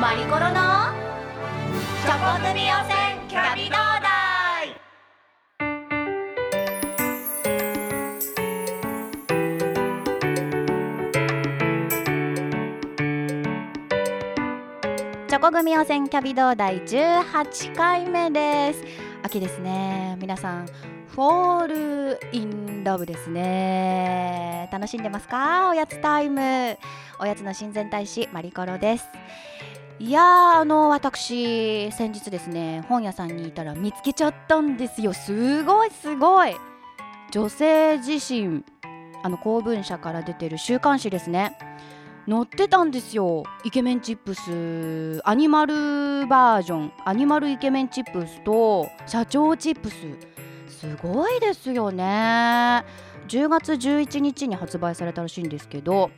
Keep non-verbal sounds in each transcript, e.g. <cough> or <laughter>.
マリコロのチョコ組温泉キャビどうチョコ組汚染キャビ同第18回目です。秋ですね。皆さんフォールインラブですね。楽しんでますか？おやつタイム。おやつの親善大使マリコロです。いやーあの私先日ですね本屋さんにいたら見つけちゃったんですよ。すごいすごい。女性自身あの公文社から出てる週刊誌ですね。載ってたんですよ。イケメンチップス。アニマルバージョン。アニマルイケメンチップスと社長チップス。すごいですよね。10月11日に発売されたらしいんですけど。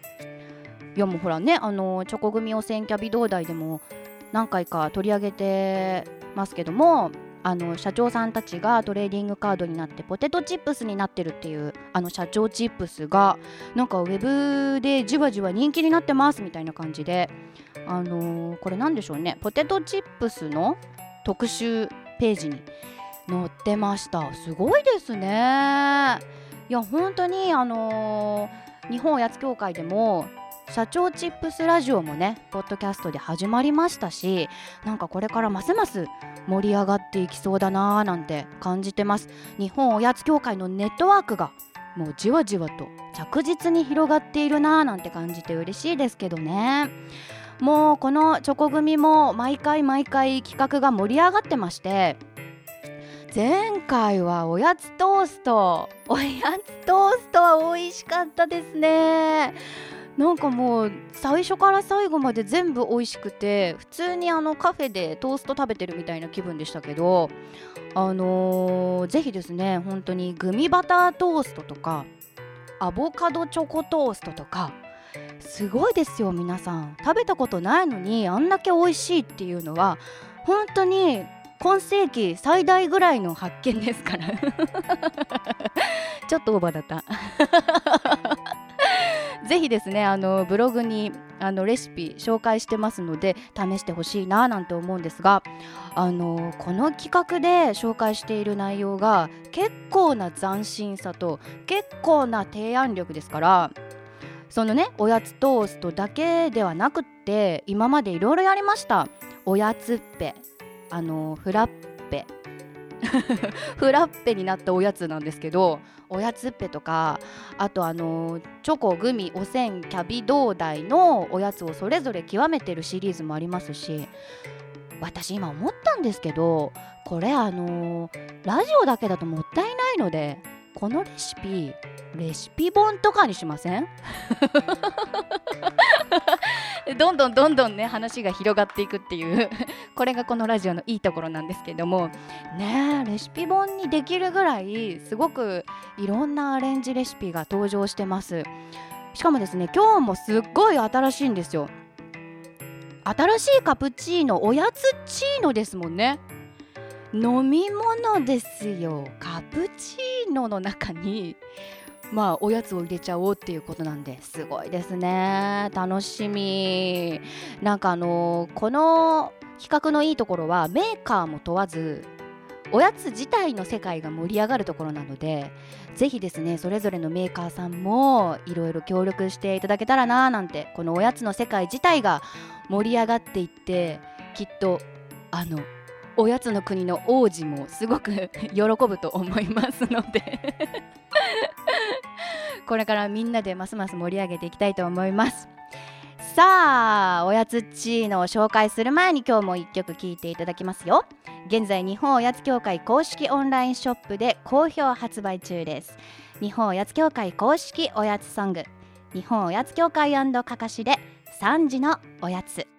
いやもうほらねあのチョコ組汚染キャビ同大でも何回か取り上げてますけども。あの社長さんたちがトレーディングカードになってポテトチップスになってるっていうあの社長チップスがなんかウェブでじわじわ人気になってますみたいな感じであのーこれなんでしょうね。ポテトチップスの特集ページに載ってました。すごいですね。いや本当にあのー日本おやつ協会でも社長チップスラジオもねポッドキャストで始まりましたしなんかこれからますます盛り上がっていきそうだなーなんて感じてます。日本おやつ協会のネットワークがもうじわじわと着実に広がっているなーなんて感じて嬉しいですけどね。もうこのチョコ組も毎回毎回企画が盛り上がってまして前回はおやつトースト。おやつトーストは美味しかったですね。なんかもう最初から最後まで全部美味しくて普通にあのカフェでトースト食べてるみたいな気分でしたけどあのーぜひですね本当にグミバタートーストとかアボカドチョコトーストとかすごいですよ皆さん。食べたことないのにあんだけ美味しいっていうのは本当に今世紀最大ぐらいの発見ですから。<laughs> ちょっとオーバーだった。<laughs> ぜひですねあのブログにあのレシピ紹介してますので試してほしいななんて思うんですがあのこの企画で紹介している内容が結構な斬新さと結構な提案力ですからそのねおやつトーストだけではなくって今までいろいろやりました。おやつっぺあのフラッペ <laughs> フラッペになったおやつなんですけどおやつっぺとかあとあのチョコグミおせんキャビ同大のおやつをそれぞれ極めてるシリーズもありますし私今思ったんですけどこれあのラジオだけだともったいないのでこのレシピレシピ本とかにしません？<laughs> どんどんどんどんね話が広がっていくっていうこれがこのラジオのいいところなんですけども。ねレシピ本にできるぐらいすごくいろんなアレンジレシピが登場してます。しかもですね今日もすっごい新しいんですよ。新しいカプチーノおやつチーノですもんね。飲み物ですよ。カプチーノの中にまあおやつを入れちゃおうっていうことなんです。ごいですね。楽しみ。なんかあのこの企画のいいところはメーカーも問わずおやつ自体の世界が盛り上がるところなのでぜひですねそれぞれのメーカーさんもいろいろ協力していただけたらななんてこのおやつの世界自体が盛り上がっていってきっとあのおやつの国の王子もすごく <laughs> 喜ぶと思いますので。<laughs> これからみんなでますます盛り上げていきたいと思います。さあおやつっちーのを紹介する前に今日も1曲聴いていただきますよ。現在日本おやつ協会公式オンラインショップで好評発売中です。日本おやつ協会公式おやつソング。日本おやつ協会かかしで3時のおやつ。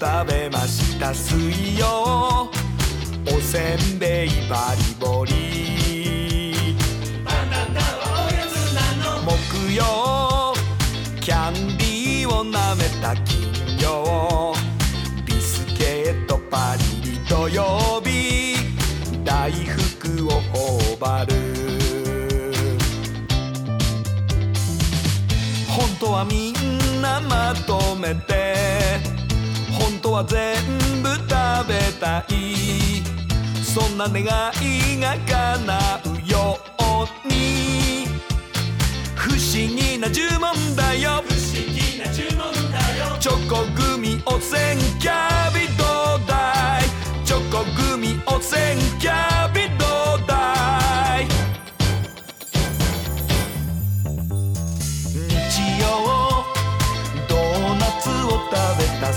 食べました水曜。おせんべいバリボリ。木曜。キャンディーを舐めた金曜。ビスケットパリリ土曜日。大福を頬張る。本当はみんなまとめて。本当は全部食べたい。そんな願いが叶うように。不思議な呪文だよ。不思議な呪文だよ。チョコグミおせんキャビどうだい。チョコグミおせんキャビどうだい。日曜ドーナツを食べた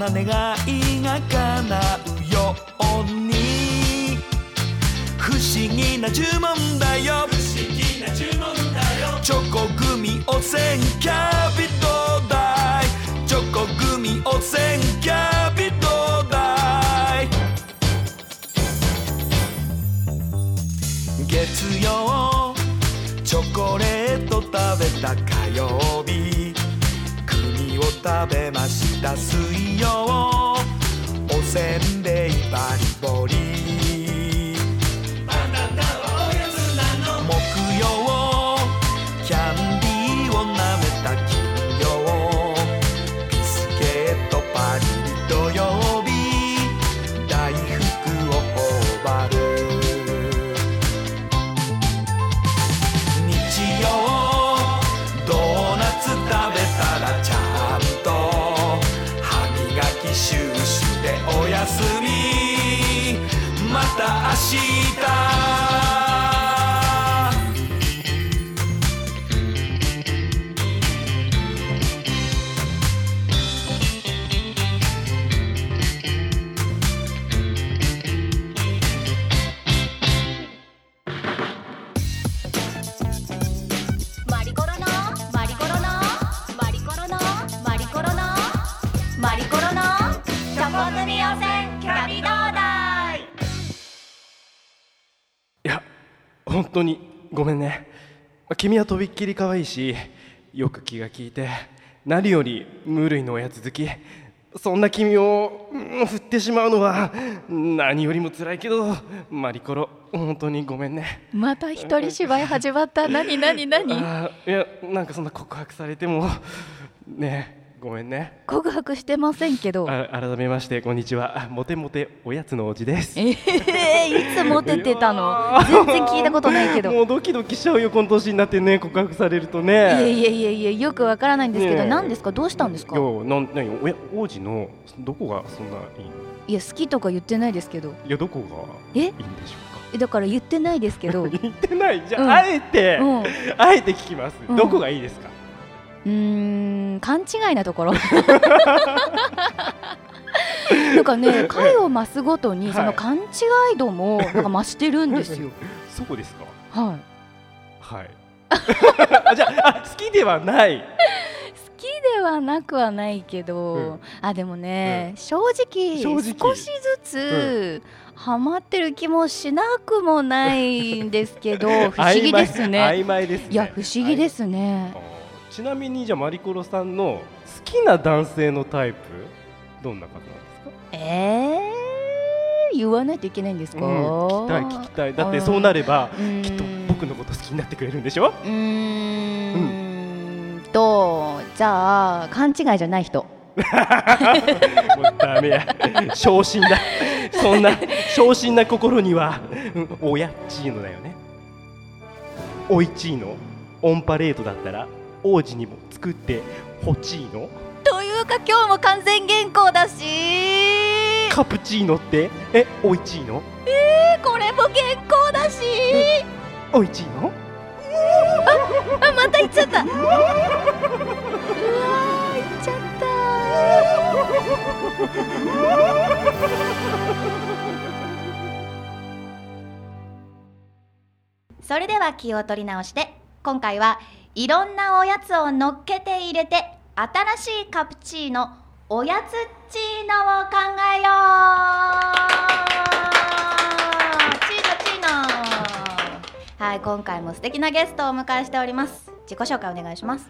な願いが叶うように。不思議な呪文だよ。不思議な呪文だよ。チョコグミおせんキャビどうだい。チョコグミおせんキャビどうだい。月曜チョコレート食べた火曜日。グミを食べました水曜おせんべいバリボリしい君はとびっきり可愛いしよく気が利いて何より無類のおやつ好き。そんな君を、うん振ってしまうのは何よりも辛いけどマリコロ本当にごめんね。また一人芝居始まった。何何何？いやなんかそんな告白されてもねごめんね。告白してませんけど。あ改めましてこんにちは。モテモテおやつのおじです。えー、いつモテてたの？<laughs> 全然聞いたことないけど。もうドキドキしちゃうよこの年になってね告白されるとね。いやいやいやいやよくわからないんですけど、ねえ。何ですか？どうしたんですか？いやなん何おや王子のどこがそんないいのいや好きとか言ってないですけど。いやどこがえ？いいんでしょえだから言ってないですけど。う <laughs> か言ってない？じゃあ、うん。あえて、うん。うあえて聞きます、うん。どこがいいですか？ーん勘違いなところ。<laughs> なんかね回を増すごとにはい。その勘違い度もなんか増してるんですよ。<laughs> そうですか。はい。はい。<laughs> あじゃああ好きではない。好きではなくはないけど、うん。あでもね、正直正直。少しずつ、ハマってる気もしなくもないんですけど不思議ですね。曖昧。ですね。いや不思議ですねちなみにじゃあマリコロさんの好きな男性のタイプどんな方なんですか？えー、言わないといけないんですか、うん、聞きたい聞きたい。だってそうなればうん。きっと僕のこと好きになってくれるんでしょ？うーんとじゃあ勘違いじゃない人。もうダメや。昇進だ。そんな昇進な心にはうん親っちーのだよね。おいちーのオンパレードだったら王子にも作ってほちーの？というか今日も完全原稿だし。カプチーノって？えおいちーの？これも原稿だし。おいちーの？あまた言っちゃった。うわー言っちゃった。それでは気を取り直して。今回はいろんなおやつを乗っけて入れて新しいカプチーノおやつチーノを考えよう。チーノチーノ。はい今回も素敵なゲストをお迎えしております。自己紹介お願いします。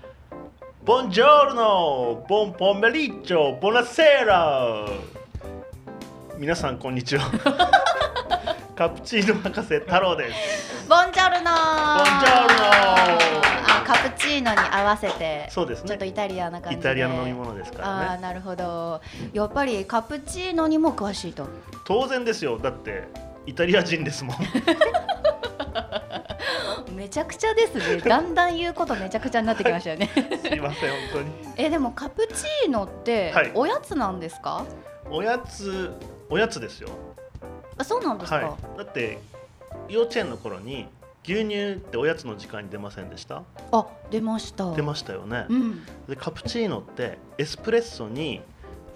ボンジョルノ、ボンポンメリッチョ、ボナセーラ。皆さんこんにちは。<laughs> カプチーノ博士太郎です。ボンジョルノボンジョルノあカプチーノに合わせてそうですね。ちょっとイタリアな感じでイタリアの飲み物ですからね。ああなるほどやっぱりカプチーノにも詳しいと当然ですよ。だってイタリア人ですもん。<laughs> めちゃくちゃですねだんだん言うことめちゃくちゃになってきましたよねすいません本当に。<laughs> えでもカプチーノってはいおやつなんですか、おやつおやつですよ。あそうなんですか、はい。だって幼稚園の頃に牛乳っておやつの時間に出ませんでした？あ出ました。出ましたよね。うん。でカプチーノってエスプレッソに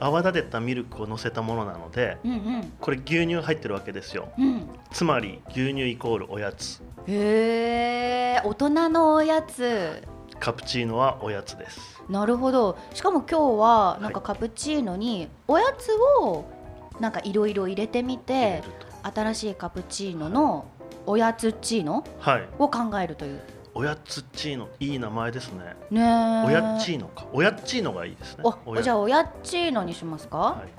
泡立てたミルクを乗せたものなのでうんうん。これ牛乳入ってるわけですよ。うん。つまり牛乳イコールおやつ。へえ大人のおやつ。カプチーノはおやつです。なるほど。しかも今日はなんかカプチーノにおやつをなんかいろいろ入れてみてる新しいカプチーノのおやつチーノとはい。を考えるという。おやつチーノいい名前ですね。ねえおやっちーノか。おやっちーノがいいですね。おじゃあおやっチーノにしますか、はい。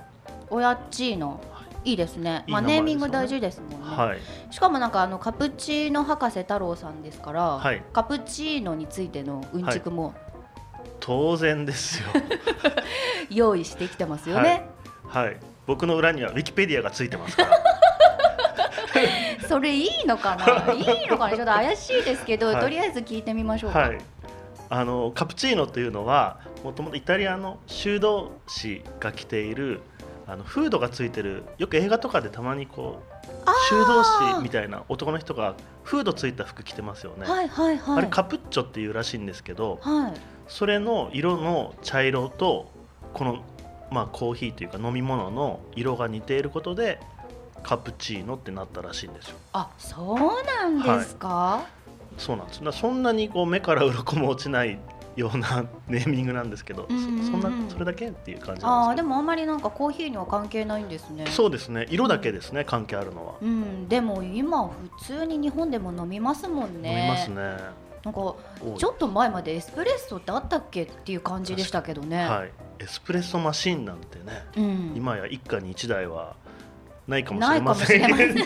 おやっチーノい。いですね。まあネーミング大事ですもんね、はい。しかもなんかあのカプチーノ博士太郎さんですから、はい。カプチーノについてのうんちくも当然ですよ。<laughs> 用意してきてますよね、はい。僕の裏にはウィキペディアがついてますからそれいいのかな？<laughs> いいのかな？ちょっと怪しいですけど、はい。とりあえず聞いてみましょうか、はい。あのカプチーノというのはもともとイタリアの修道士が着ているあのフードがついてるよく映画とかでたまにこう修道士みたいな男の人がフードついた服着てますよね、はいはいはい。あれカプッチョっていうらしいんですけどはい。それの色の茶色とこの、まあ、コーヒーというか飲み物の色が似ていることでカプチーノってなったらしいんですよ。あそうなんですか、そうなんです。そんなにこう目から鱗も落ちないような <laughs> ネーミングなんですけど、うんうんうん。そそんなそれだけっていう感じあなんであですもあんまりなんかコーヒーには関係ないんですね。そうですね。色だけですね関係あるのは、うん。でも今普通に日本でも飲みますもんね。飲みますね。なんかちょっと前までエスプレッソってあったっけっていう感じでしたけどね、はい。エスプレッソマシンなんてね、うん、今や一家に一台はないかもしれません。けど <laughs>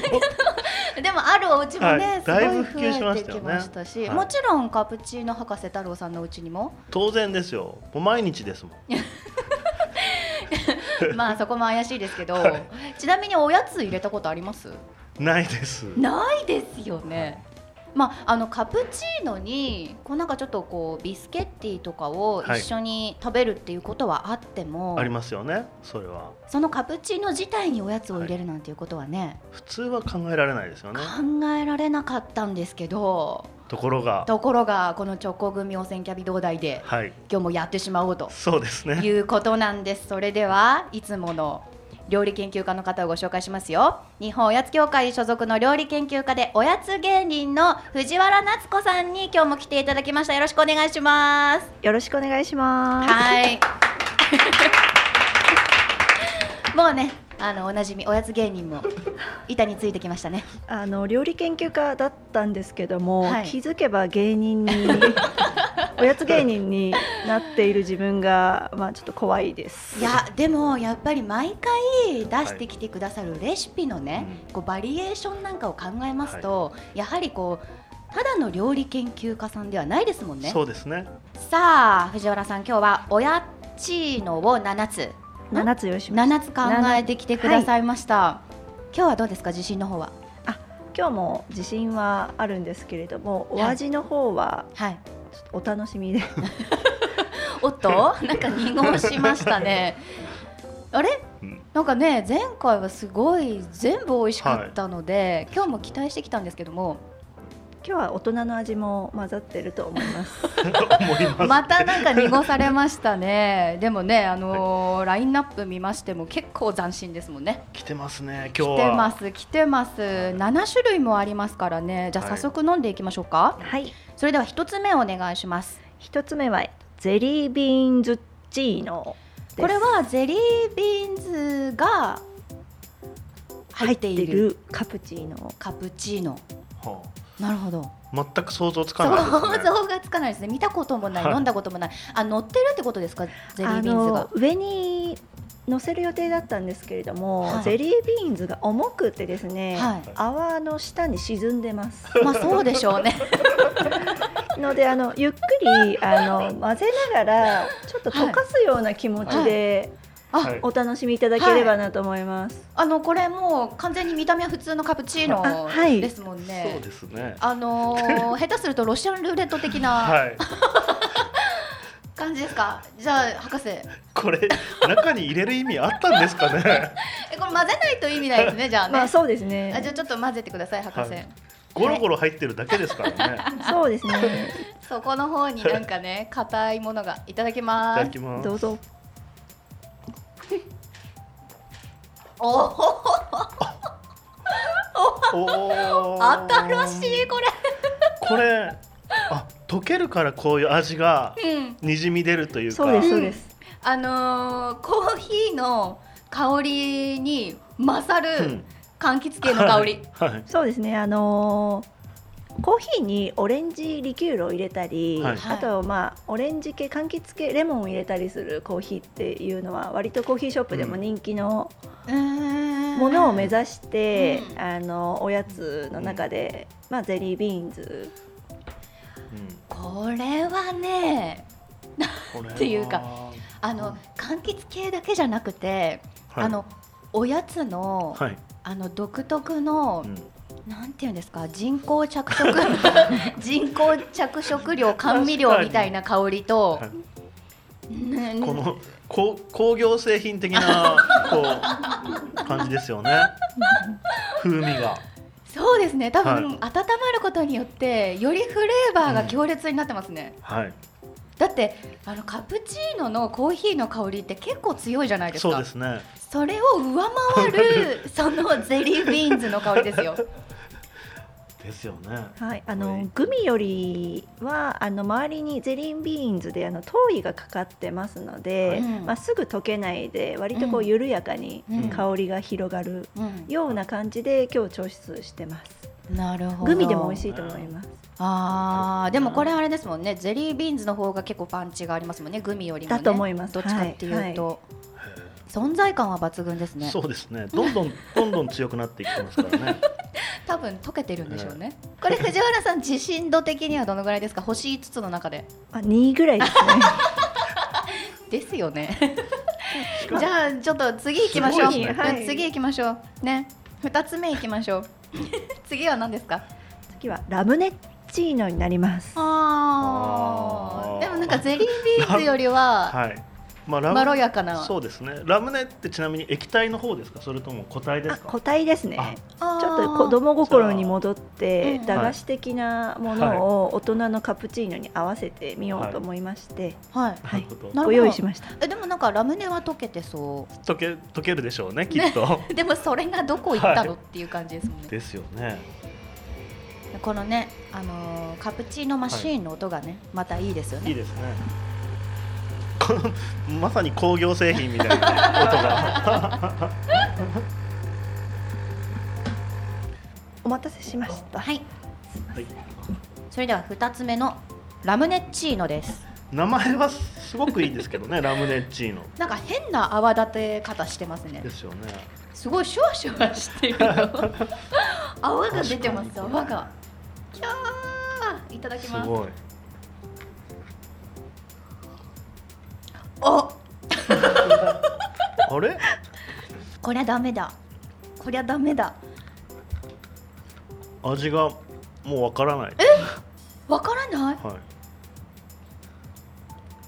でもあるお家もね、はい。すごいだいぶ普及しま増えてきしたよねましたし、はい。もちろんカプチーノ博士太郎さんのうちにも？当然ですよ。もう毎日ですもん。<laughs> まあそこも怪しいですけど、はい。ちなみにおやつ入れたことあります？ないです。ないですよね。まあ、あのカプチーノにこうなんかちょっとこうビスケッティとかを一緒に食べるっていうことはあっても、ありますよねそれは。そのカプチーノ自体におやつを入れるなんていうことはね、普通は考えられないですよね。考えられなかったんですけどところが。ところがこのチョコ組汚染キャビ同大ではい。今日もやってしまおうとそうですね。いうことなんです。それではいつもの料理研究家の方をご紹介しますよ。日本おやつ協会所属の料理研究家でおやつ芸人の藤原夏子さんに今日も来ていただきました。よろしくお願いします。よろしくお願いします。はい。<laughs> もうねあのおなじみおやつ芸人も板についてきましたねあの料理研究家だったんですけども、はい気づけば芸人におやつ芸人になっている自分がまあちょっと怖いです。いやでもやっぱり毎回出してきてくださるレシピのね、こうバリエーションなんかを考えますと、やはりこうただの料理研究家さんではないですもんね。そうですね。さあ藤原さん今日はおやチーノを7つ。7つ用意しました。7つ考えてきてくださいました、今日はどうですか自信の方は？今日も自信はあるんですけれども、お味の方ははい。ちょっとお楽しみで。<laughs> おっとなんか濁しましたね。<laughs> あれ？うん。なんかね前回はすごい全部美味しかったので、今日も期待してきたんですけども今日は大人の味も混ざってると思います。<laughs> またなんか濁されましたね。<laughs> でもねあのーラインナップ見ましても結構斬新ですもんね。来てますね今日は。来てます来てます。7種類もありますからね。じゃあはい。早速飲んでいきましょうか、はい。それでは一つ目お願いします。一つ目はゼリービーンズチーノです。これはゼリービーンズが入っているカプチーノ。カプチーノ。はなるほど。あ全く想像つか想ないですね。像がつかないですね。見たこともない、はい。飲んだこともない。あ乗ってるってことですか？ゼリービーンズが。あの上に乗せる予定だったんですけれども、はい。ゼリービーンズが重くてですね、はい。泡の下に沈んでます。まあそうでしょうね。<laughs> のであのゆっくりあの混ぜながらちょっと溶かすような気持ちで、あ、はい。お楽しみいただければなと思います、あのこれもう完全に見た目は普通のカプチーノですもんね。そうですね。あのー <laughs> 下手するとロシアンルーレット的なはい。<laughs> 感じですか？じゃあ博士、えこれ中に入れる意味あったんですかね？<laughs> これ混ぜないと意味ないですね。じゃあね。まあそうですね。あじゃあちょっと混ぜてください博士。はい。ゴロゴロ入ってるだけですからね。そうですね。そこの方になんかね硬いものがいただきいます。ただ。きます。どうぞおお新しいこれ。これあ溶けるからこういう味がうん。にじみ出るというか。そうですそうです、あのーコーヒーの香りに勝るうん。柑橘系の香り。はい。そうですね。あのーコーヒーにオレンジリキュールを入れたり、はい。あとまあオレンジ系柑橘系レモンを入れたりするコーヒーっていうのは割とコーヒーショップでも人気のもものを目指して、うん。あのおやつの中で、まあ、ゼリービーンズ。これはねうんこれは。っていうかあの柑橘系だけじゃなくて、はい。あのおやつの、はい。あの独特の、うん。なんていうんですか人工着色 <laughs> 人工着色料甘味料みたいな香りと、はい。ねこの工工業製品的なこう感じですよね。風味が。そうですね。多分、はい。温まることによってよりフレーバーが強烈になってますね、はい。だってあのカプチーノのコーヒーの香りって結構強いじゃないですか。そうですね。それを上回る <laughs> そのゼリービーンズの香りですよですよね。はい、あの、はいグミよりはあの周りにゼリービーンズであの糖衣がかかってますので、うん。まあ、すぐ溶けないで割とこううん。緩やかにうん。香りが広がるうん。ような感じで今日調出してます。なるほど。グミでも美味しいと思います。あーでもこれあれですもんね。ゼリービーンズの方が結構パンチがありますもんねグミよりもね。だと思います。どっちかっていうと、へ存在感は抜群ですえね。そうですね。どんどんどんどん強くなっていってますからね <laughs> 多分溶けてるんでしょうね、これ藤原さん自信度的にはどのぐらいですか？星5つの中で。あ、2位ぐらいですね。<laughs> ですよね。じゃあちょっと次行きましょう、ね。はい次行きましょう。ね。2つ目行きましょう。<laughs> 次は何ですか？次はラムネッチーノになります。ああー。ーでもなんかゼリービーンズよりははいまあラムまろやかな。そうですね。ラムネってちなみに液体の方ですか？それとも固体ですか？あ固体ですね。ちちょっと子供心に戻って駄菓子的なものを大人のカプチーノに合わせてみようと思いまして、はい。なるほどなるほど。ご用意しました。えでもなんかラムネは溶けてそ溶け溶けるでしょうねきっと。う <laughs> でもそれがどこ行ったの、はいっていう感じですもんね。ですよね。このね、あのーカプチーノマシーンの音がね、またいいですよね。いいですね <laughs> まさに工業製品みたいな音が。<laughs> お待たせしました。はい。はい。それでは2つ目のラムネッチーノです。名前はすごくいいですけどね <laughs> ラムネッチーノ。なんか変な泡立て方してますね。ですよね。すごいシュワシュワしてる泡が出てます。泡が。キャーいただきますお <laughs> あれ？こりゃダメだ。こりゃダメだ。味がもうわからない。わからない？はい。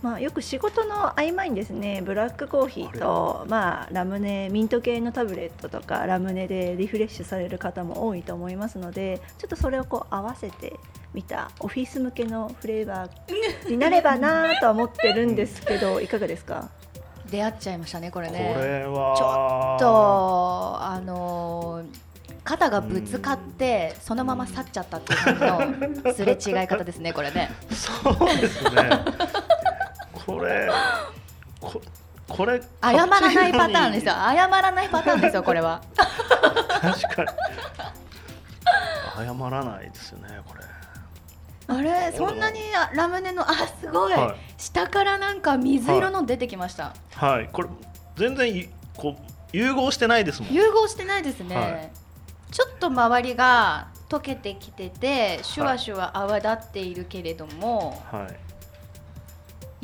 まあよく仕事の合間にですねブラックコーヒーとまあラムネミント系のタブレットとかラムネでリフレッシュされる方も多いと思いますのでちょっとそれをこう合わせてみたオフィス向けのフレーバーになればなとは思ってるんですけど <laughs> いかがですか？出会っちゃいましたねこれこねれは。ちょっとあのー肩がぶつかってそのまま去っちゃったっていう感じのすれ違い方ですね <laughs> これね。そうですね。これここれ謝らないパターンですよ。謝らないパターンですよこれは。確かに。謝らないですよねこれあれそんなにラムネのあすごい、はい。下からなんか水色の出てきました、はい。これ全然いこう融合してないですもん。融合してないですね、はい。ちょっと周りが溶けてきててシュワシュワ泡立っているけれども、はい。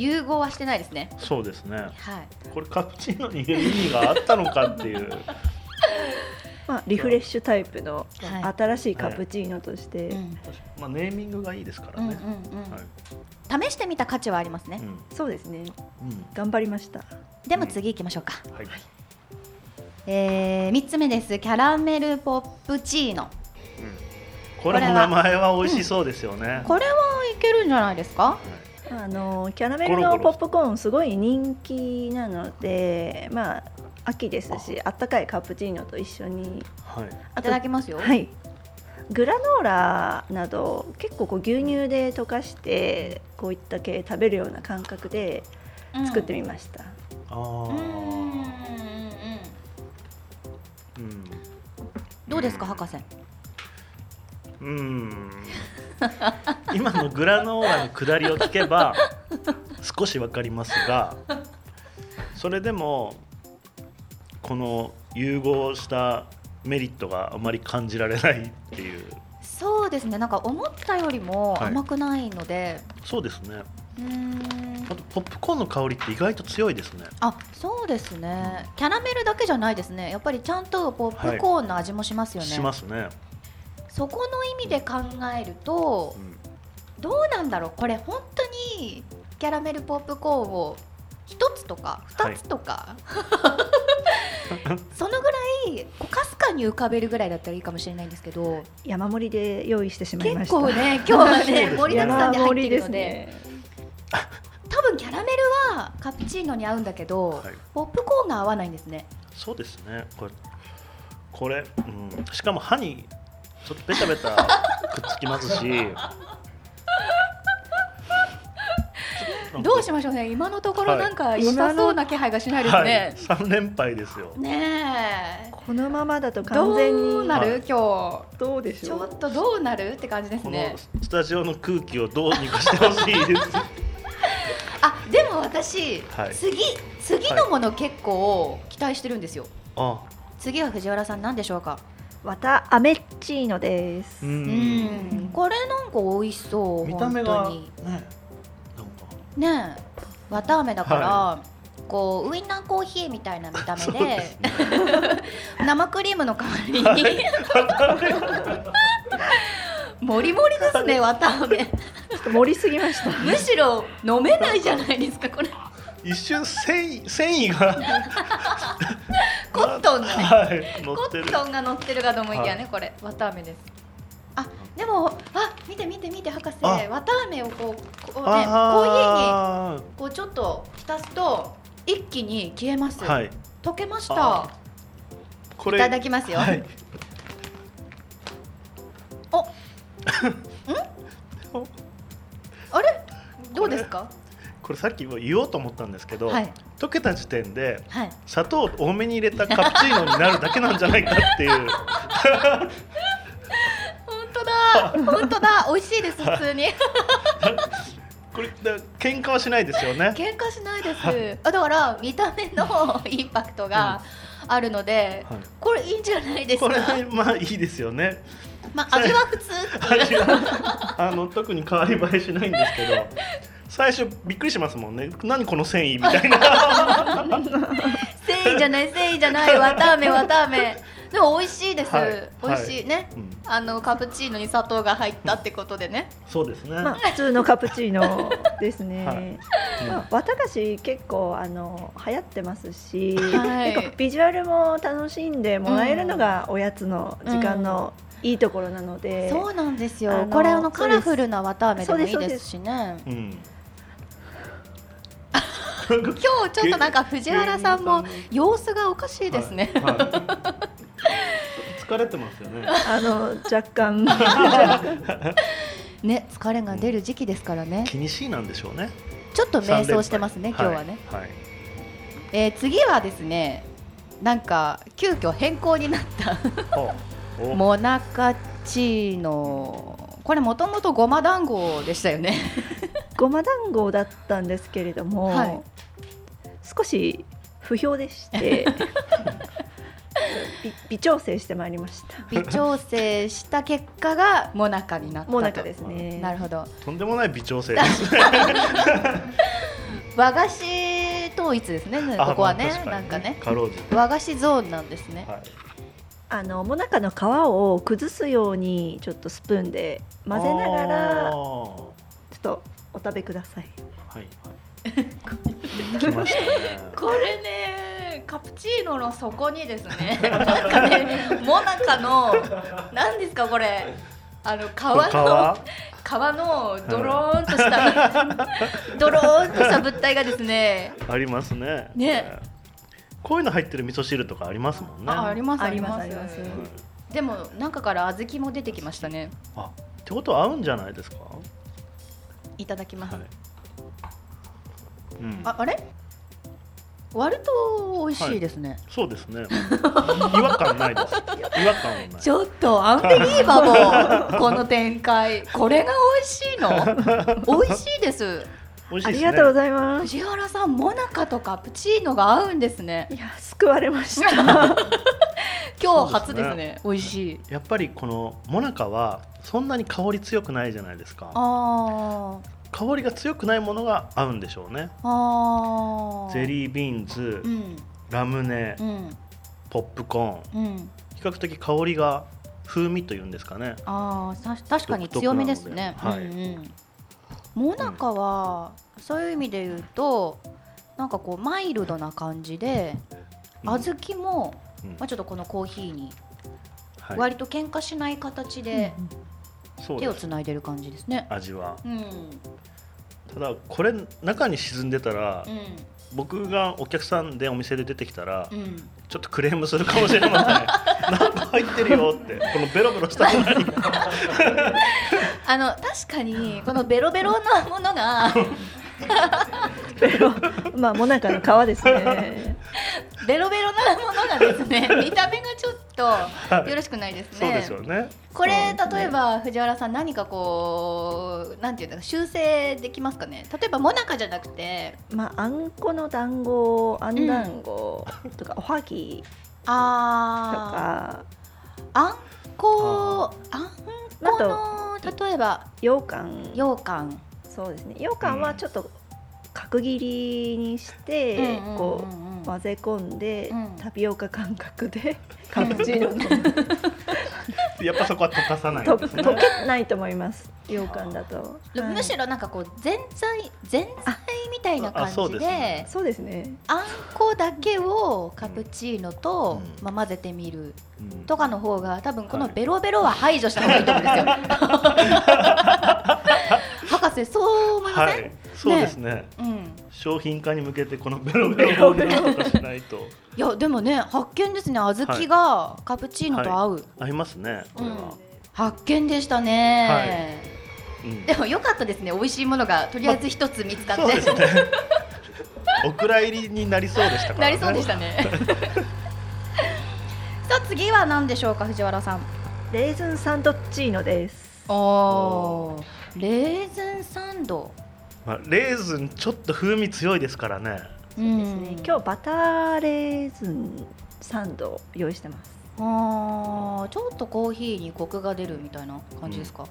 融合はしてないですね。そうですね。はい。これカプチーノに意味があったのかっていうまあリフレッシュタイプのはい。新しいカプチーノとして、うん。まあネーミングがいいですからね、うんうんうん。はい。試してみた価値はありますね、うん。そうですね。うん。頑張りました。でも次行きましょうか、はい。えー、3つ目です。キャラメルポップチーノ。これも名前は美味しそうですよね、これはいけるんじゃないですか？あのキャラメルのポップコーンすごい人気なのでまあ秋ですしあったかいカプチーノと一緒に。はい。いただきますよ。はい。グラノーラなど結構こう牛乳で溶かしてこういった系食べるような感覚で作ってみました、あうんうん。うんうんーうん。どうですか博士？うん。今のグラノーラの下りを聞けば少しわかりますがそれでもこの融合したメリットがあまり感じられないっていう。そうですね。なんか思ったよりもはい。甘くないので、そうですね。うーん。あとポップコーンの香りって意外と強いですね。あそうですね。キャラメルだけじゃないですね。やっぱりちゃんとポップコーンの味もしますよね、しますね、そこの意味で考えるとうん。どうなんだろう。これ本当にキャラメルポップコーンを一つとか二つとか、<laughs> そのぐらいこうかすかに浮かべるぐらいだったらいいかもしれないんですけど山盛りで用意してしまいました。結構ね <laughs> 今日はね盛りだくさんで入って山盛りでするのでね。多分キャラメルはカプチーノに合うんだけど、はい。ポップコーンが合わないんですね。そうですね。これこれ、うん、しかも歯にちょっとベタベタくっつきますしどうしましょうね。今のところはい。なんか良さそうな気配がしないですはい。ね、3連敗ですよ。ねえ。このままだとど完全にうなる、はい今どうで日しょう？ちょっとどうなる？って感じですこねのスタジオの空気をどうにかしてほしいです。<laughs> あでも私、はい。次次のもの結構期待してるんですよ、あ。次は藤原さん何でしょうか？わたアメッチーノです、ううん。んこれなんか美味しそう見た目が本ねねえ綿あめだから、はこうウインナーコーヒーみたいな見た目で <laughs> 生クリームの代わりに、もりもりですね綿あめ。ちょっと盛りすぎました。むしろ飲めないじゃないですかこれ。一瞬繊維繊維が。<laughs> コットンがね。<laughs> はい乗コってる。ットンが乗ってるかと思いきやね、はこれ綿あめです。あでもあ見て見て見て博士。あ。綿あめをこうこうねコー。ヒーにあこうちょっと浸すと一気に消えます、ーはい。溶けました。あこれいただきますよ、はい。お。<laughs> ん？あれ？どうですか？これさっきも言おうと思ったんですけど、はい。溶けた時点ではい。砂糖を多めに入れたカプチーノになるだけなんじゃないかっていう <laughs> 本当だ美味しいです普通に。<laughs> これだ喧嘩はしないですよね。喧嘩しないです。あだから見た目のインパクトがあるので、はい。これいいんじゃないですこかれまあいいですよね。<laughs> まあ味は普通。味 <laughs> はあの特に変わり映えしないんですけど最初びっくりしますもんね。何この繊維みたいな。繊維じゃない繊維じゃない。綿あめ綿あめでも美味しいです、はい。美味しい。ね、うん。あのカプチーノに砂糖が入ったってことでね。そうですね、まあ普通のカプチーノですね。<laughs> はい。まあ、綿菓子結構あの流行ってますし、はい。結構ビジュアルも楽しんでもらえるのがおやつの時間のいいところなので、そうなんですよ。あのこれあのカラフルな綿あめでもいいそうです。ですしねうん。<laughs> 今日ちょっとなんか藤原さんも様子がおかしいですね、はい。はい疲れてますよね。あの若干。<laughs> ね疲れが出る時期ですからね。気にしいなんでしょうね。ちょっと迷走してますね今日はね、はい、はいえー次はですねなんか急遽変更になった。モナカチーノこれもともとごま団子でしたよね。<laughs> ごま団子だったんですけれども、はい。少し不評でして <laughs> 微微調整してまいりました。微調整した結果がモナカになったと。もなかですね。なるほど。とんでもない微調整ですね。<laughs> 和菓子統一ですね。ここはね。あまあなんかね。和菓子ゾーンなんですね、はい。あのもなかの皮を崩すようにちょっとスプーンで混ぜながらちょっとお食べください。はいはい。来ましたね。これねカプチーノの底にですね。<laughs> なんかねモナカの何ですかこれ。あの皮の皮のドローンとした、ドローンとした物体がですね。皮ありますね。ね。こういうの入ってる味噌汁とかありますもんね。あありますああります。あります。でも中から小豆も出てきましたね。あ、ってことは合うんじゃないですか？いただきます、はい。うん。ああれ？割と美味しいですね、そうですね。<laughs> 違和感ないです。違和感はない。ちょっとアンビリーバボー <laughs> この展開これが美味しいの？<laughs> 美味しいですあ美味しいですね。りがとうございます。藤原さんモナカとカプチーノが合うんですねいや救われました。今日初ですね美味しいやっぱりこのモナカはそんなに香り強くないじゃないですか。あ香りが強くないものが合うんでしょうね。ゼリービーンズ、うん。ラムネ、うん。ポップコーン。うん。比較的香りが風味というんですかね。ああ確かに強めですね、独特なので。うんうんモナカは、そういう意味で言うとなんかこうマイルドな感じで、うん。小豆も、うん。まあ、ちょっとこのコーヒーにはい。割と喧嘩しない形で手をつないでる感じですね。味は。うんただこれ中に沈んでたら、うん。僕がお客さんでお店で出てきたら、うん、ちょっとクレームするかもしれません。<laughs> なんか入ってるよって。このベロベロしたのに。<laughs> あの確かにこのベロベロなものが <laughs> まあもなかの皮ですね。ベロベロなものがですね見た目がちょっとよろしくないですね。そうですよね。これ例えば藤原さん何かこうなんていうんだろう修正できますかね？例えばモナカじゃなくてまああんこの団子、あん団子とかおはぎとあか、ーあんこあんこの例えば羊羹、羊羹。そうですね。羊羹はちょっと角切りにしてこう混ぜ込んでうん。タピオカ感覚で。<laughs> カプチーノ飲む <laughs> やっぱそこは溶かさないね。溶けないと思います。羊羹だと、はい。むしろなんかこう前菜前菜みたいな感じでそうですね。あんこだけをカプチーノと、うん。まあ、混ぜてみるうん。とかの方が多分このはい。ベロベロは排除した方がいいと思うんですよ。<laughs> 博士そう思いません、はいそうですね。うん、商品化に向けてこのベロベロをなんとかしないと。いやでもね発見ですね。小豆がカプチーノと合う、合いますねこれは、発見でしたね、うん。でも良かったですね。美味しいものがとりあえず一つ見つかって、そうですね。<laughs> お蔵入りになりそうでしたからね。なりそうでしたね。<laughs> さあ次は何でしょうか藤原さん。レーズンサンドッチーノです。おー。レーズンサンドまあ、レーズンちょっと風味強いですからね。うですね今日バターレーズンサンドを用意してます。あーちょっとコーヒーにコクが出るみたいな感じですか、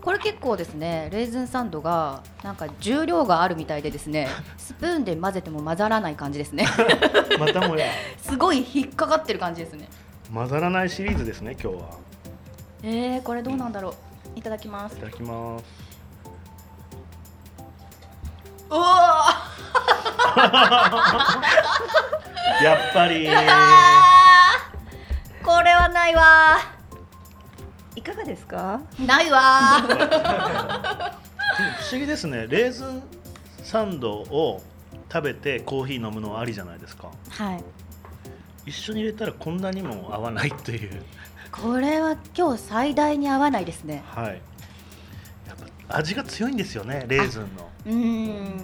これ結構ですねレーズンサンドがなんか重量があるみたいでですね <laughs> スプーンで混ぜても混ざらない感じですね。またもや。<laughs> すごい引っかかってる感じですね。混ざらないシリーズですね今日は。えー、これどうなんだろう。いただきます。いただきますうわ <laughs> やっぱり。ー。これはないわ。いかがですか？ーないわー。不思議ですね。レーズンサンドを食べてコーヒー飲むのはありじゃないですか。はい。一緒に入れたらこんなにも合わないっていう。これは今日最大に合わないですね。はい。やっぱ味が強いんですよねレーズンのうーん。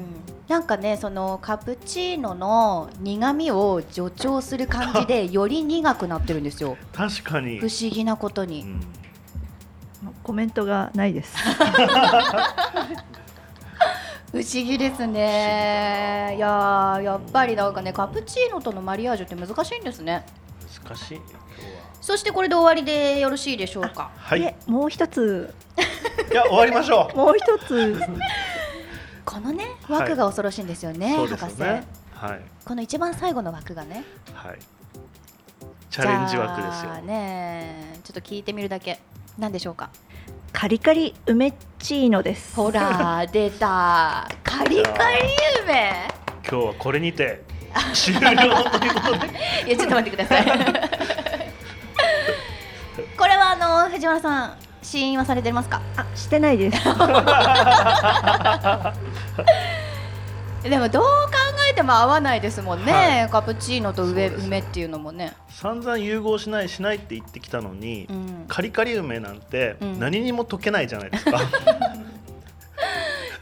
なんかねそのカプチーノの苦味を助長する感じでより苦くなってるんですよ。<laughs> 確かに。不思議なことに、うん。コメントがないです。<laughs> 不思議ですね。いやーやっぱりなんかねカプチーノとのマリアージュって難しいんですね。難しい今日は。そしてこれで終わりでよろしいでしょうか？はい。もう一つ。や終わりましょう。<laughs> もう一つこのねはい。枠が恐ろしいんですよね、そうです博士、よねはい。この一番最後の枠がね。はい。チャレンジ枠ですよ。ねちょっと聞いてみるだけ。何でしょうか？カリカリ梅チーノです。ほら <laughs> 出た。カリカリ梅。今日はこれにて <laughs> 終了ということで。いやちょっと待ってください。<laughs> これはあの藤原さん試飲はされてますか？あしてないです。でもどう考えても合わないですもんね、はい。カプチーノと梅梅っていうのもね、散々融合しないしないって言ってきたのに、うん、カリカリ梅なんてうん。何にも溶けないじゃないですか、<laughs>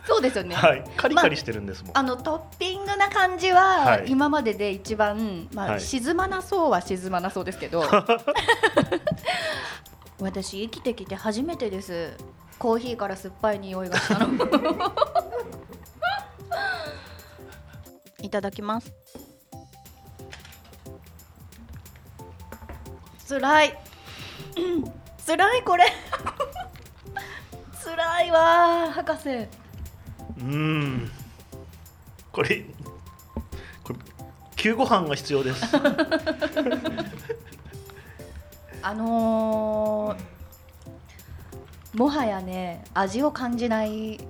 そうですよね、はい。カリカリしてるんですもん、あのトッピングな感じははい。今までで一番、まあはい。沈まなそうは沈まなそうですけど <laughs> 私生きてきて初めてです。コーヒーから酸っぱい匂いがしたの。<laughs> いただきます。つらい。うんつらいこれ。<laughs> つらいわー博士。うーん。これこれ救護班が必要です <laughs> あのーもはやね味を感じない。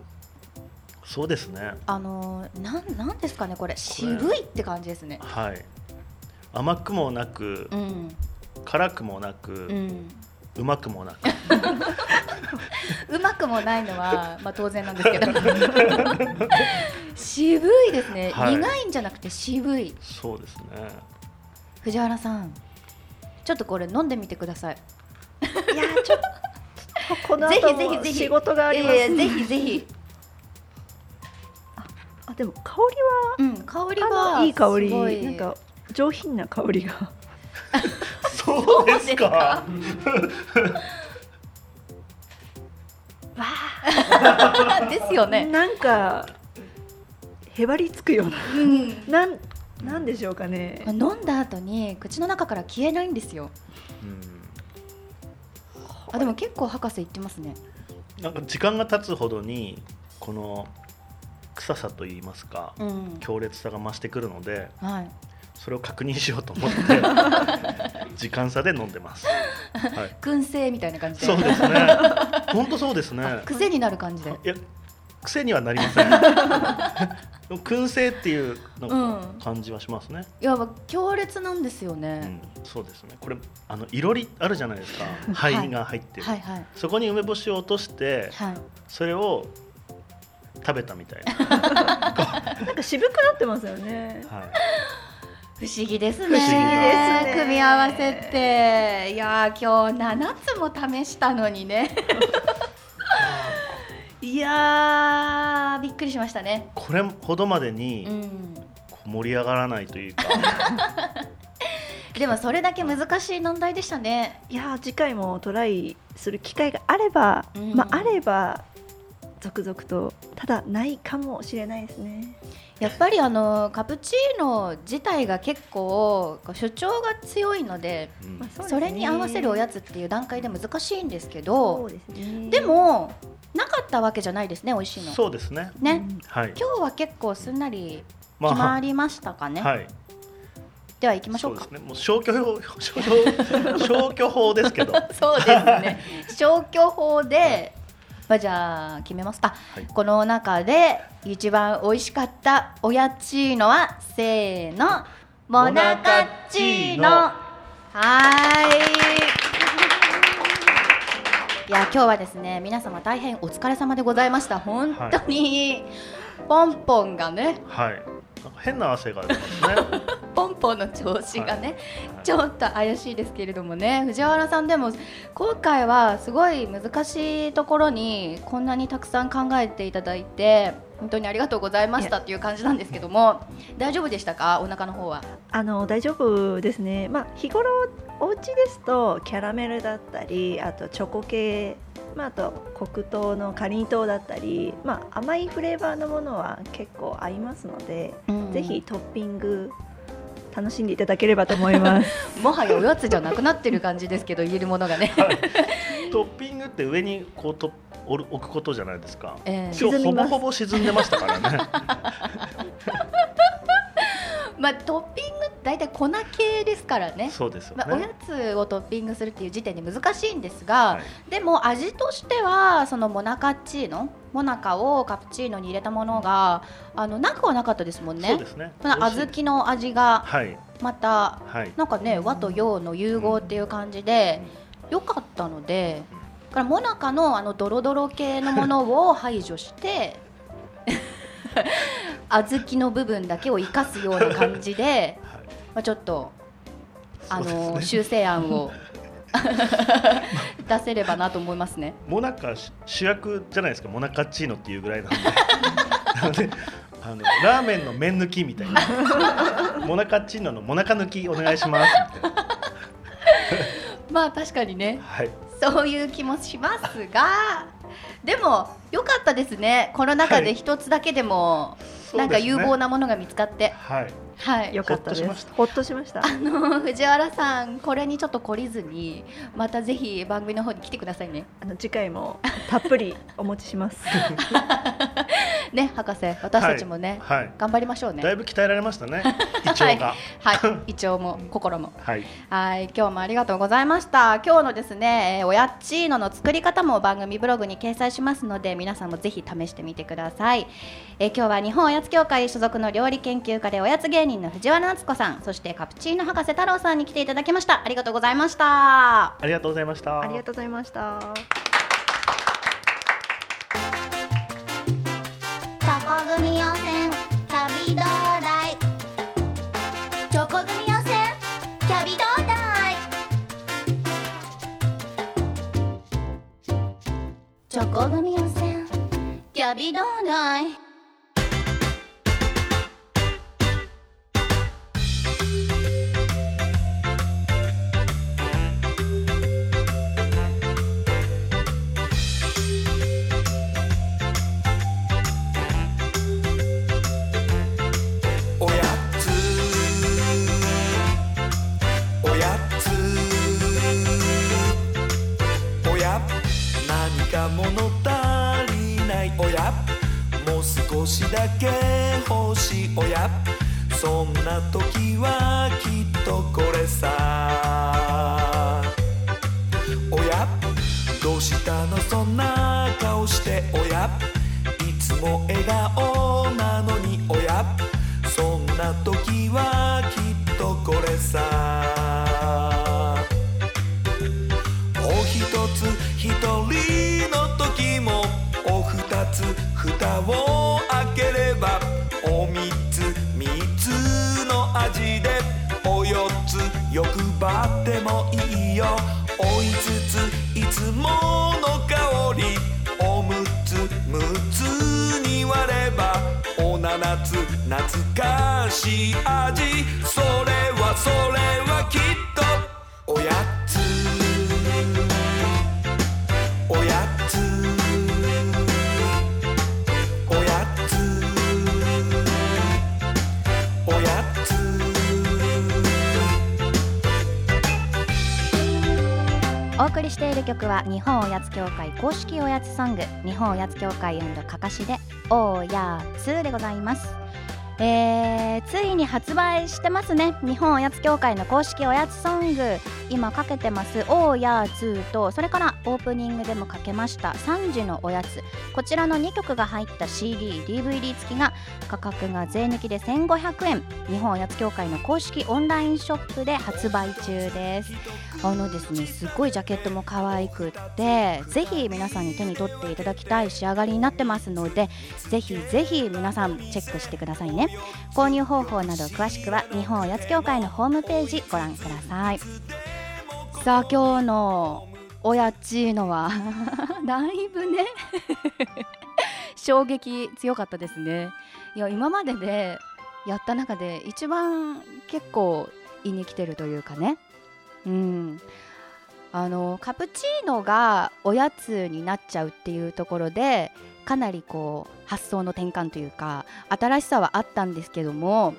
そうですね。あのーなんなんですかねこれ。渋いって感じですね。はい。甘くもなくうん。辛くもなく、うん。うまくもなく。うまくもないのは、<laughs> まあ、当然なんですけど。渋いですね、はい。苦いんじゃなくて渋い。そうですね。藤原さんちょっとこれ飲んでみてください。いやちょっとこのぜ後ひぜひぜひも仕事があります、いやいやぜひぜひ、あでも香うん、香りりはいい香り。すごい。なんか上品な香りが。<laughs> そうですか？<laughs> ですよね、なんかへばりつくような。うん、なんなんでしょうかね。飲んだ後に口の中から消えないんですよ。うん。あでも結構博士言ってますね。なんか時間が経つほどにこの臭さといいますか、うん。強烈さが増してくるのではい。それを確認しようと思って <laughs> 時間差で飲んでます、はい、燻製みたいな感じで。そうですね。本当そうですね。癖になる感じで。いや癖にはなりません <laughs> 燻製っていうなんかうん。感じはしますね、いや強烈なんですようんね、そうですね。これあのいろりあるじゃないですか。<laughs> はい。灰が入ってる、はいはい。そこに梅干しを落としてはい。それを食べたみたいな、<laughs> なんか渋くなってますよね。はい、不思議ですね。不思議ですね。組み合わせって。いやー今日7つも試したのにね <laughs> いやーびっくりしましたね。これほどまでうに盛り上がらないというか、<laughs> でもそれだけ難しい難題でしたね。いやー次回もトライする機会があれば、うん。まああれば続々とただないかもしれないですね。やっぱりあのカプチーノ自体が結構こう主張が強いのでうん。それに合わせるおやつっていう段階で難しいんですけそどうですね。でもなかったわけじゃないですね美味しいの。そうですね。ね。うんはい。今日は結構すんなりま決まりましたかね、はい。では行きましょうか。そうね。もう消去法消去 <laughs> 消去法ですけど。そうですね。消去法で、まあ、じゃあ決めます。か、はい。この中で一番美味しかったおやチーノはせーの。モナカッチーノはーいいや今日はですね皆様大変お疲れ様でございました本当に、ポンポンがねはい。変な汗が出ますね。<laughs> ポンポンの調子がね、はいちょっと怪しいですけれどもね藤原さんでも今回はすごい難しいところにこんなにたくさん考えていただいて本当にありがとうございましたっていう感じなんですけども大丈夫でしたか？お腹の方は。あの大丈夫ですね。まあ日頃お家ですとキャラメルだったり、あとチョコ系、まああと黒糖のかりんとうだったり、まあ甘いフレーバーのものは結構合いますので、ぜひトッピング楽しんでいただければと思います。<laughs> もはやおやつじゃなくなってる感じですけど言えるものがね、トッピングって上にこうとおる置くことじゃないですか。ええ今日ほぼほぼ沈んでましたからね。<laughs> まあトッピング大体粉系ですからねそうですよまあ、おやね。つをトッピングするっていう時点で難しいんですが、はいでも味としてはそのモナカッチーノモナカをカプチーノに入れたものがあのなくはなかったですもんねそうですね。この小豆の味がはいまたはい。なんかね和と洋の融合っていう感じで良かったのでだからモナカのあのドロドロ系のものを排除して <laughs> 小豆の部分だけを生かすような感じで、まあ、ちょっとあの修正案を <laughs> 出せればなと思いますね。モナカし主役じゃないですかモナカッチーノっていうぐらいなんで。なのであのラーメンの麺抜きみたいな。<laughs> モナカッチーノのモナカ抜きお願いしますみたいな。まあ確かにね。はいそういう気もしますがでも良かったですね。この中で一つだけでも、なんか有望ななものが見つかって、はいはいよかったでほっとしますした。ほっとしました？あの藤原さんこれにちょっと懲りずにまたぜひ番組の方に来てくださいね。あの次回もたっぷりお持ちします。ね博士私たちもね、はい。頑張りましょうね。だいぶ鍛えられましたね。<laughs> 胃腸が。はい。胃腸も心も。はい。はい。今日もありがとうございました。今日のですねえーおやっちーのの作り方も番組ブログに掲載しますので皆さんもぜひ試してみてください、えー今日は日本おやつ協会所属の料理研究家でおやつ芸人の藤原夏子さんそしてカプチーノ博士太郎さんに来ていただきました。ありがとうございました。ありがとうございました。ありがとうございました。チョコ組温泉キャビドーダイチョコ組温泉キャビドーダイチョコ組温泉キャビも笑顔なのにおや？そんな時はきっとこれさ。おひとつひとりの時もおふたつ蓋を開ければおみつみつの味でおよつ欲張ってもいいよ。おいつついつもの香り。おむつむつ懐かしい味。それはそれはきっと。おやつ。おやつ。おやつ。おやつ。お送りしている曲は日本おやつ協会公式おやつソング。日本おやつ協会かかしでおやつでございます。えー、ついに発売してますね。日本おやつ協会の公式おやつソング。今かけてます「おやつ」とそれからオープニングでもかけました「3時のおやつ」こちらの2曲が入った CDDVD 付きが価格が税抜きで1500円。日本おやつ協会の公式オンラインショップで発売中です。あのですねすっごいジャケットも可愛くってぜひ皆さんに手に取っていただきたい仕上がりになってますのでぜひぜひ皆さんチェックしてくださいね。購入方法など詳しくは日本おやつ協会のホームページご覧ください。さあ今日のおやちのは <laughs> だいぶね <laughs> 衝撃強かったですね。いや今まででやった中で一番結構胃に来てるというかね。うん。あのカプチーノがおやつになっちゃうっていうところでかなりこう発想の転換というか新しさはあったんですけども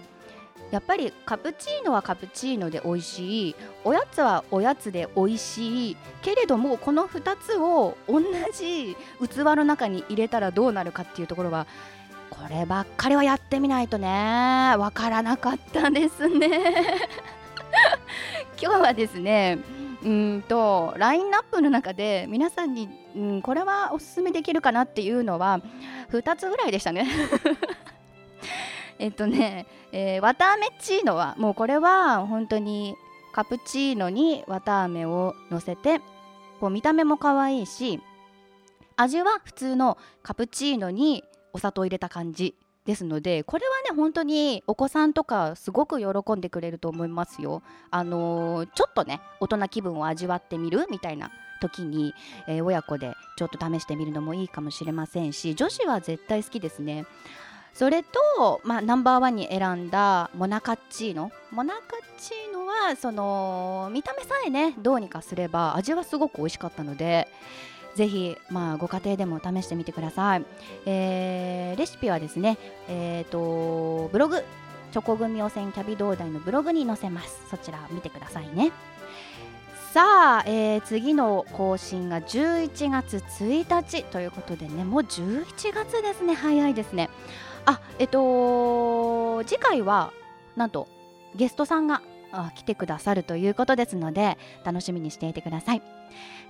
やっぱりカプチーノはカプチーノで美味しいおやつはおやつで美味しいけれどもこの2つを同じ器の中に入れたらどうなるかっていうところはこればっかりはやってみないとね。わからなかったですね。今日はですねうんとラインナップの中で皆さんに、うん、これはおすすめできるかなっていうのは2つぐらいでしたね。<laughs> えっとね、えー、綿あめチーノはもうこれは本当にカプチーノに綿あめをのせてこう見た目も可愛いし味は普通のカプチーノにお砂糖を入れた感じ。ですのでこれはね本当にお子さんとかすごく喜んでくれると思いますよ。あのー、ちょっとね大人気分を味わってみるみたいな時に、えー、親子でちょっと試してみるのもいいかもしれませんし女子は絶対好きですね。それと、まあ、ナンバーワンに選んだモナカッチーノモナカッチーノはその見た目さえねどうにかすれば味はすごく美味しかったのでぜひ、まあ、ご家庭でも試してみてください、えー、レシピはですね、えーと、ブログチョコ組汚染キャビ同大のブログに載せます。そちら見てくださいね。さあ、えー、次の更新が11月1日ということでねもう11月ですね。早いですね。あえっと次回はなんとゲストさんが来てくださるということですので楽しみにしていてください。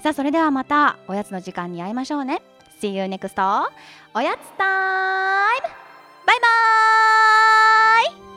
さあそれではまたおやつの時間に会いましょうね。See you next おやつタイム。バイバイ。